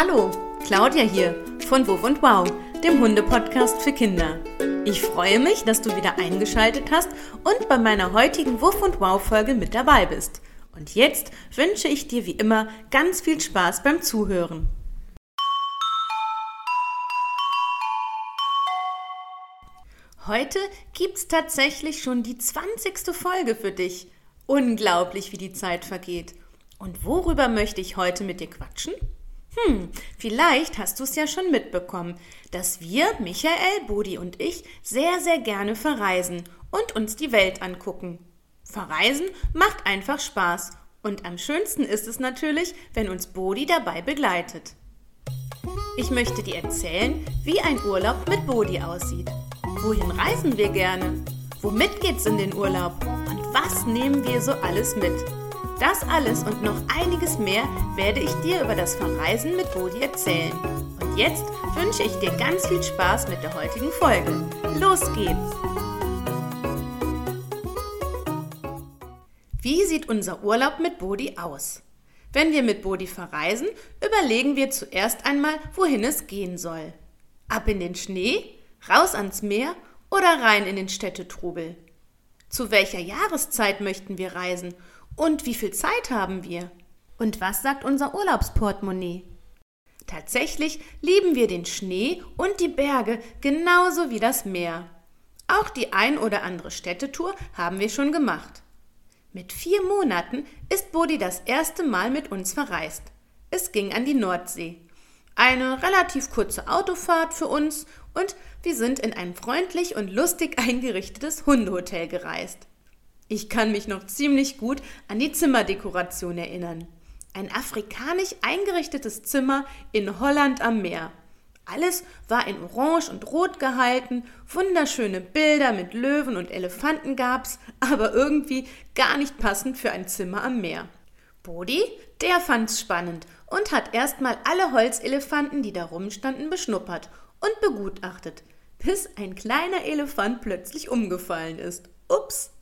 Hallo, Claudia hier von Wuff und Wow, dem Hunde-Podcast für Kinder. Ich freue mich, dass du wieder eingeschaltet hast und bei meiner heutigen Wuff und Wow-Folge mit dabei bist. Und jetzt wünsche ich dir wie immer ganz viel Spaß beim Zuhören. Heute gibt's tatsächlich schon die 20. Folge für dich. Unglaublich, wie die Zeit vergeht. Und worüber möchte ich heute mit dir quatschen? Hm, vielleicht hast du es ja schon mitbekommen, dass wir, Michael, Bodi und ich, sehr, sehr gerne verreisen und uns die Welt angucken. Verreisen macht einfach Spaß und am schönsten ist es natürlich, wenn uns Bodi dabei begleitet. Ich möchte dir erzählen, wie ein Urlaub mit Bodi aussieht. Wohin reisen wir gerne? Womit geht's in den Urlaub? Und was nehmen wir so alles mit? Das alles und noch einiges mehr werde ich dir über das Verreisen mit Bodi erzählen. Und jetzt wünsche ich dir ganz viel Spaß mit der heutigen Folge. Los geht's! Wie sieht unser Urlaub mit Bodi aus? Wenn wir mit Bodi verreisen, überlegen wir zuerst einmal, wohin es gehen soll. Ab in den Schnee, raus ans Meer oder rein in den Städtetrubel? Zu welcher Jahreszeit möchten wir reisen und wie viel Zeit haben wir? Und was sagt unser Urlaubsportemonnaie? Tatsächlich lieben wir den Schnee und die Berge genauso wie das Meer. Auch die ein oder andere Städtetour haben wir schon gemacht. Mit vier Monaten ist Bodi das erste Mal mit uns verreist. Es ging an die Nordsee. Eine relativ kurze Autofahrt für uns und wir sind in ein freundlich und lustig eingerichtetes Hundehotel gereist. Ich kann mich noch ziemlich gut an die Zimmerdekoration erinnern. Ein afrikanisch eingerichtetes Zimmer in Holland am Meer. Alles war in Orange und Rot gehalten, wunderschöne Bilder mit Löwen und Elefanten gab's, aber irgendwie gar nicht passend für ein Zimmer am Meer. Bodi, der fand's spannend und hat erstmal alle Holzelefanten, die da rumstanden, beschnuppert und begutachtet, bis ein kleiner Elefant plötzlich umgefallen ist. Ups!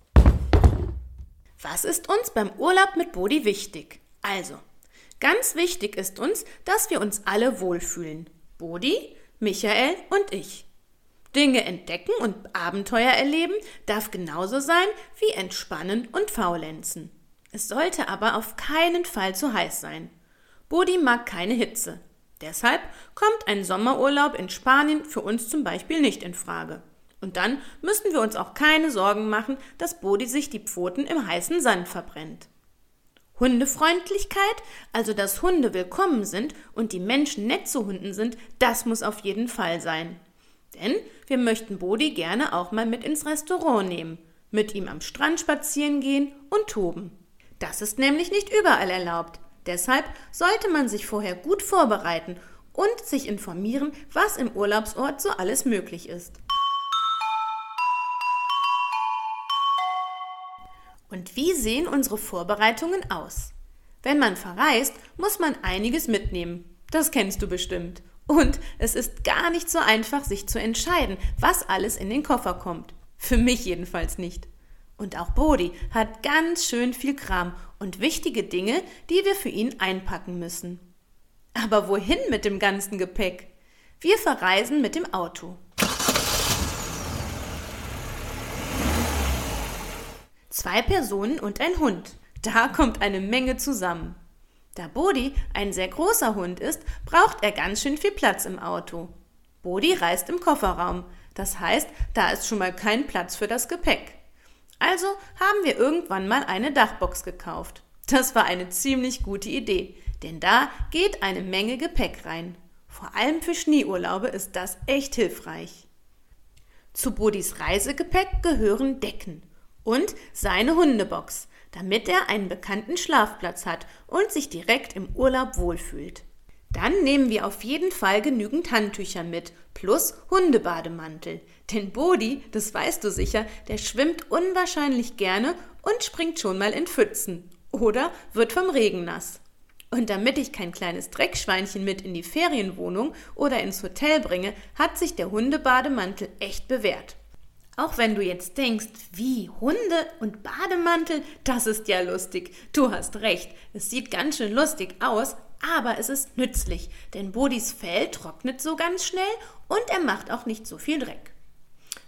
Was ist uns beim Urlaub mit Bodi wichtig? Also, ganz wichtig ist uns, dass wir uns alle wohlfühlen. Bodi, Michael und ich. Dinge entdecken und Abenteuer erleben darf genauso sein wie entspannen und faulenzen. Es sollte aber auf keinen Fall zu heiß sein. Bodi mag keine Hitze. Deshalb kommt ein Sommerurlaub in Spanien für uns zum Beispiel nicht in Frage. Und dann müssen wir uns auch keine Sorgen machen, dass Bodi sich die Pfoten im heißen Sand verbrennt. Hundefreundlichkeit, also dass Hunde willkommen sind und die Menschen nett zu Hunden sind, das muss auf jeden Fall sein. Denn wir möchten Bodi gerne auch mal mit ins Restaurant nehmen, mit ihm am Strand spazieren gehen und toben. Das ist nämlich nicht überall erlaubt. Deshalb sollte man sich vorher gut vorbereiten und sich informieren, was im Urlaubsort so alles möglich ist. Und wie sehen unsere Vorbereitungen aus? Wenn man verreist, muss man einiges mitnehmen. Das kennst du bestimmt. Und es ist gar nicht so einfach, sich zu entscheiden, was alles in den Koffer kommt. Für mich jedenfalls nicht. Und auch Bodi hat ganz schön viel Kram und wichtige Dinge, die wir für ihn einpacken müssen. Aber wohin mit dem ganzen Gepäck? Wir verreisen mit dem Auto. Zwei Personen und ein Hund. Da kommt eine Menge zusammen. Da Bodi ein sehr großer Hund ist, braucht er ganz schön viel Platz im Auto. Bodi reist im Kofferraum. Das heißt, da ist schon mal kein Platz für das Gepäck. Also haben wir irgendwann mal eine Dachbox gekauft. Das war eine ziemlich gute Idee, denn da geht eine Menge Gepäck rein. Vor allem für Schneeurlaube ist das echt hilfreich. Zu Bodis Reisegepäck gehören Decken und seine Hundebox, damit er einen bekannten Schlafplatz hat und sich direkt im Urlaub wohlfühlt. Dann nehmen wir auf jeden Fall genügend Handtücher mit, plus Hundebademantel. Denn Bodi, das weißt du sicher, der schwimmt unwahrscheinlich gerne und springt schon mal in Pfützen. Oder wird vom Regen nass. Und damit ich kein kleines Dreckschweinchen mit in die Ferienwohnung oder ins Hotel bringe, hat sich der Hundebademantel echt bewährt. Auch wenn du jetzt denkst, wie Hunde und Bademantel, das ist ja lustig. Du hast recht, es sieht ganz schön lustig aus, aber es ist nützlich, denn Bodis Fell trocknet so ganz schnell und er macht auch nicht so viel Dreck.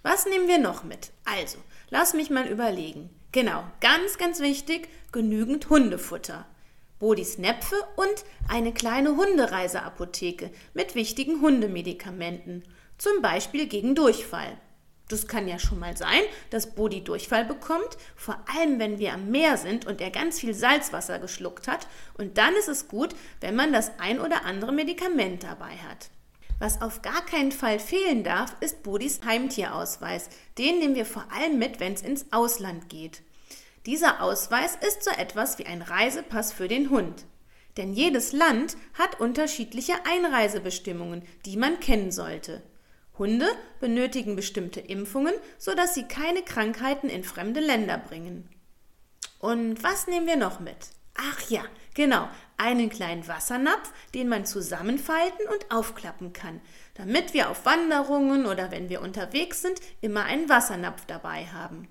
Was nehmen wir noch mit? Also, lass mich mal überlegen. Genau, ganz, ganz wichtig, genügend Hundefutter. Bodis Näpfe und eine kleine Hundereiseapotheke mit wichtigen Hundemedikamenten, zum Beispiel gegen Durchfall. Das kann ja schon mal sein, dass Bodi Durchfall bekommt, vor allem wenn wir am Meer sind und er ganz viel Salzwasser geschluckt hat. Und dann ist es gut, wenn man das ein oder andere Medikament dabei hat. Was auf gar keinen Fall fehlen darf, ist Bodis Heimtierausweis. Den nehmen wir vor allem mit, wenn es ins Ausland geht. Dieser Ausweis ist so etwas wie ein Reisepass für den Hund. Denn jedes Land hat unterschiedliche Einreisebestimmungen, die man kennen sollte. Hunde benötigen bestimmte Impfungen, sodass sie keine Krankheiten in fremde Länder bringen. Und was nehmen wir noch mit? Ach ja, genau, einen kleinen Wassernapf, den man zusammenfalten und aufklappen kann, damit wir auf Wanderungen oder wenn wir unterwegs sind immer einen Wassernapf dabei haben.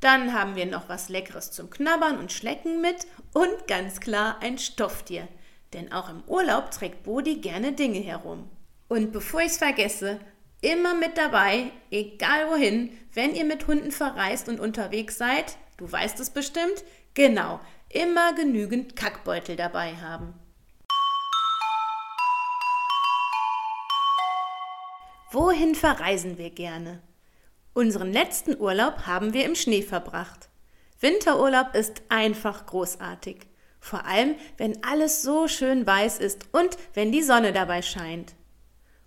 Dann haben wir noch was Leckeres zum Knabbern und Schlecken mit und ganz klar ein Stofftier. Denn auch im Urlaub trägt Bodi gerne Dinge herum. Und bevor ich es vergesse, immer mit dabei, egal wohin, wenn ihr mit Hunden verreist und unterwegs seid, du weißt es bestimmt, genau, immer genügend Kackbeutel dabei haben. Wohin verreisen wir gerne? Unseren letzten Urlaub haben wir im Schnee verbracht. Winterurlaub ist einfach großartig. Vor allem, wenn alles so schön weiß ist und wenn die Sonne dabei scheint.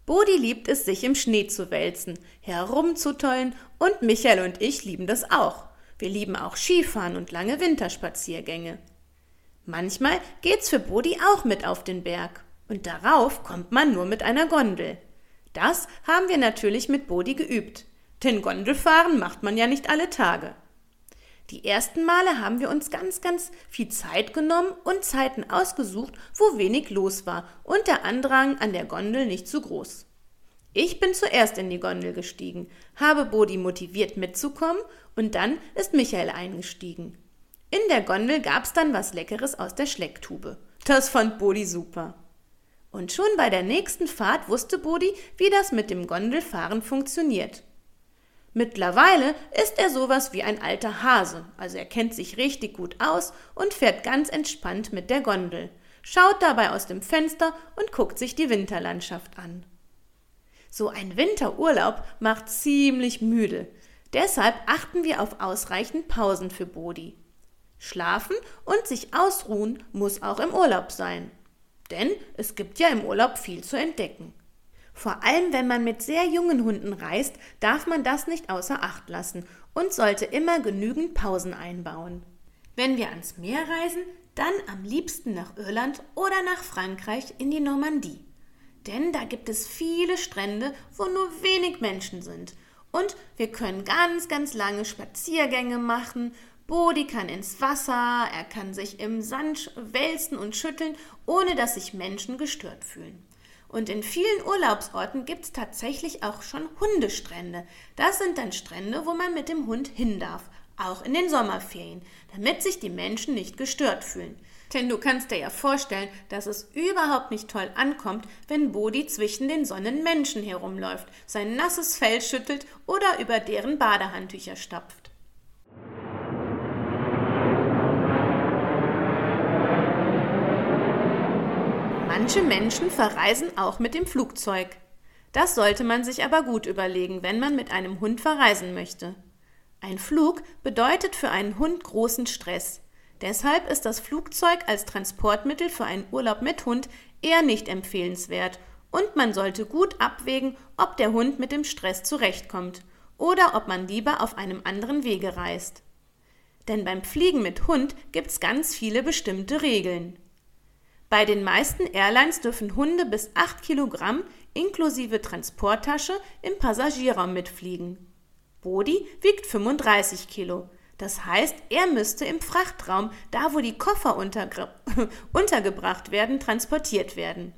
Bodi liebt es, sich im Schnee zu wälzen, herumzutollen und Michael und ich lieben das auch. Wir lieben auch Skifahren und lange Winterspaziergänge. Manchmal geht's für Bodi auch mit auf den Berg und darauf kommt man nur mit einer Gondel. Das haben wir natürlich mit Bodi geübt, denn Gondelfahren macht man ja nicht alle Tage. Die ersten Male haben wir uns ganz, ganz viel Zeit genommen und Zeiten ausgesucht, wo wenig los war und der Andrang an der Gondel nicht zu groß. Ich bin zuerst in die Gondel gestiegen, habe Bodi motiviert mitzukommen und dann ist Michael eingestiegen. In der Gondel gab's dann was Leckeres aus der Schlecktube. Das fand Bodi super. Und schon bei der nächsten Fahrt wusste Bodi, wie das mit dem Gondelfahren funktioniert. Mittlerweile ist er sowas wie ein alter Hase, also er kennt sich richtig gut aus und fährt ganz entspannt mit der Gondel, schaut dabei aus dem Fenster und guckt sich die Winterlandschaft an. So ein Winterurlaub macht ziemlich müde. Deshalb achten wir auf ausreichend Pausen für Bodi. Schlafen und sich ausruhen muss auch im Urlaub sein. Denn es gibt ja im Urlaub viel zu entdecken. Vor allem, wenn man mit sehr jungen Hunden reist, darf man das nicht außer Acht lassen und sollte immer genügend Pausen einbauen. Wenn wir ans Meer reisen, dann am liebsten nach Irland oder nach Frankreich in die Normandie. Denn da gibt es viele Strände, wo nur wenig Menschen sind. Und wir können ganz, ganz lange Spaziergänge machen. Bodi kann ins Wasser, er kann sich im Sand wälzen und schütteln, ohne dass sich Menschen gestört fühlen. Und in vielen Urlaubsorten gibt es tatsächlich auch schon Hundestrände. Das sind dann Strände, wo man mit dem Hund hin darf, auch in den Sommerferien, damit sich die Menschen nicht gestört fühlen. Denn du kannst dir ja vorstellen, dass es überhaupt nicht toll ankommt, wenn Bodi zwischen den Sonnenmenschen herumläuft, sein nasses Fell schüttelt oder über deren Badehandtücher stapft. Manche Menschen verreisen auch mit dem Flugzeug. Das sollte man sich aber gut überlegen, wenn man mit einem Hund verreisen möchte. Ein Flug bedeutet für einen Hund großen Stress. Deshalb ist das Flugzeug als Transportmittel für einen Urlaub mit Hund eher nicht empfehlenswert und man sollte gut abwägen, ob der Hund mit dem Stress zurechtkommt oder ob man lieber auf einem anderen Wege reist. Denn beim Fliegen mit Hund gibt's ganz viele bestimmte Regeln. Bei den meisten Airlines dürfen Hunde bis 8 Kilogramm inklusive Transporttasche im Passagierraum mitfliegen. Bodi wiegt 35 Kilo. Das heißt, er müsste im Frachtraum, da wo die Koffer unterge untergebracht werden, transportiert werden.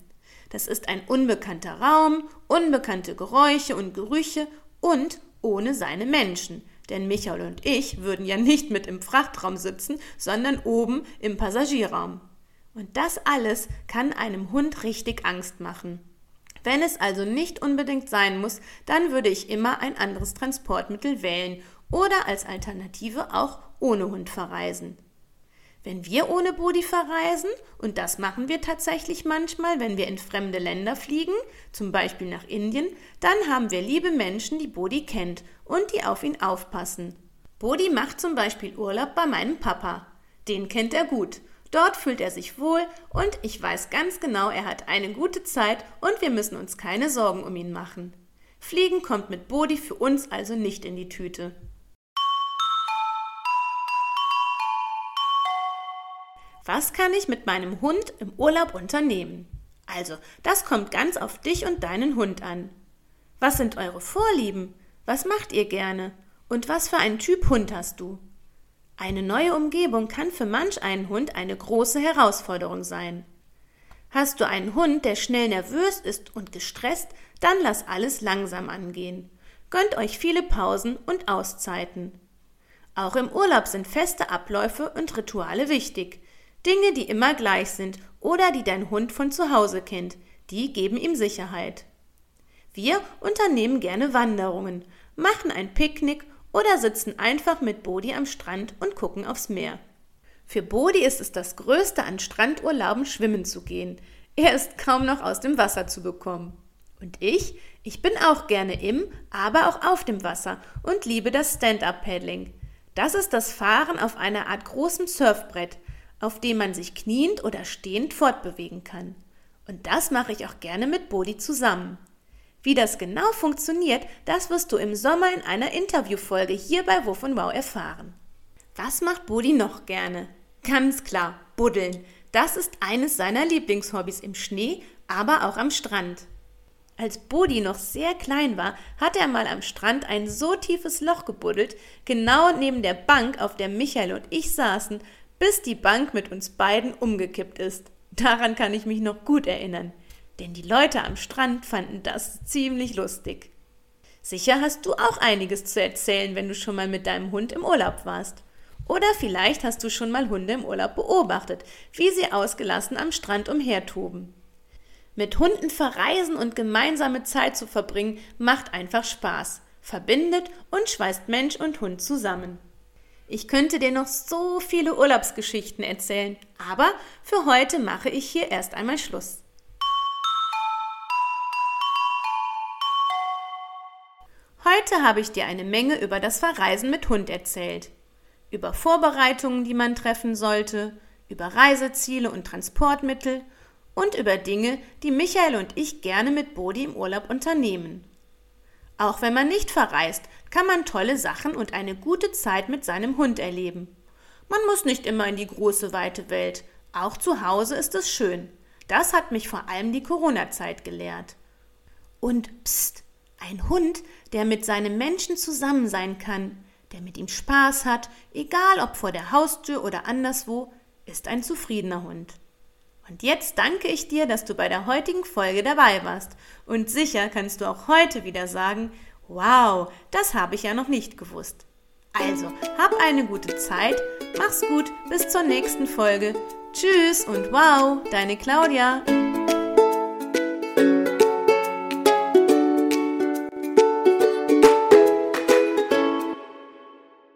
Das ist ein unbekannter Raum, unbekannte Geräusche und Gerüche und ohne seine Menschen. Denn Michael und ich würden ja nicht mit im Frachtraum sitzen, sondern oben im Passagierraum. Und das alles kann einem Hund richtig Angst machen. Wenn es also nicht unbedingt sein muss, dann würde ich immer ein anderes Transportmittel wählen oder als Alternative auch ohne Hund verreisen. Wenn wir ohne Bodi verreisen, und das machen wir tatsächlich manchmal, wenn wir in fremde Länder fliegen, zum Beispiel nach Indien, dann haben wir liebe Menschen, die Bodi kennt und die auf ihn aufpassen. Bodi macht zum Beispiel Urlaub bei meinem Papa. Den kennt er gut. Dort fühlt er sich wohl und ich weiß ganz genau, er hat eine gute Zeit und wir müssen uns keine Sorgen um ihn machen. Fliegen kommt mit Bodi für uns also nicht in die Tüte. Was kann ich mit meinem Hund im Urlaub unternehmen? Also, das kommt ganz auf dich und deinen Hund an. Was sind eure Vorlieben? Was macht ihr gerne? Und was für einen Typ Hund hast du? Eine neue Umgebung kann für manch einen Hund eine große Herausforderung sein. Hast du einen Hund, der schnell nervös ist und gestresst, dann lass alles langsam angehen. Gönnt euch viele Pausen und Auszeiten. Auch im Urlaub sind feste Abläufe und Rituale wichtig. Dinge, die immer gleich sind oder die dein Hund von zu Hause kennt, die geben ihm Sicherheit. Wir unternehmen gerne Wanderungen, machen ein Picknick oder sitzen einfach mit Bodi am Strand und gucken aufs Meer. Für Bodi ist es das Größte an Strandurlauben schwimmen zu gehen. Er ist kaum noch aus dem Wasser zu bekommen. Und ich, ich bin auch gerne im, aber auch auf dem Wasser und liebe das Stand-up-Paddling. Das ist das Fahren auf einer Art großem Surfbrett, auf dem man sich kniend oder stehend fortbewegen kann. Und das mache ich auch gerne mit Bodi zusammen. Wie das genau funktioniert, das wirst du im Sommer in einer Interviewfolge hier bei Wuff und Wow erfahren. Was macht Bodi noch gerne? Ganz klar, buddeln. Das ist eines seiner Lieblingshobbys im Schnee, aber auch am Strand. Als Bodi noch sehr klein war, hat er mal am Strand ein so tiefes Loch gebuddelt, genau neben der Bank, auf der Michael und ich saßen, bis die Bank mit uns beiden umgekippt ist. Daran kann ich mich noch gut erinnern, denn die Leute am Strand fanden das ziemlich lustig. Sicher hast du auch einiges zu erzählen, wenn du schon mal mit deinem Hund im Urlaub warst. Oder vielleicht hast du schon mal Hunde im Urlaub beobachtet, wie sie ausgelassen am Strand umhertoben. Mit Hunden verreisen und gemeinsame Zeit zu verbringen, macht einfach Spaß, verbindet und schweißt Mensch und Hund zusammen. Ich könnte dir noch so viele Urlaubsgeschichten erzählen, aber für heute mache ich hier erst einmal Schluss. Heute habe ich dir eine Menge über das Verreisen mit Hund erzählt. Über Vorbereitungen, die man treffen sollte, über Reiseziele und Transportmittel und über Dinge, die Michael und ich gerne mit Bodi im Urlaub unternehmen. Auch wenn man nicht verreist, kann man tolle Sachen und eine gute Zeit mit seinem Hund erleben. Man muss nicht immer in die große weite Welt. Auch zu Hause ist es schön. Das hat mich vor allem die Corona-Zeit gelehrt. Und pst, ein Hund, der mit seinem Menschen zusammen sein kann, der mit ihm Spaß hat, egal ob vor der Haustür oder anderswo, ist ein zufriedener Hund. Und jetzt danke ich dir, dass du bei der heutigen Folge dabei warst. Und sicher kannst du auch heute wieder sagen, wow, das habe ich ja noch nicht gewusst. Also, hab eine gute Zeit, mach's gut, bis zur nächsten Folge. Tschüss und wow, deine Claudia.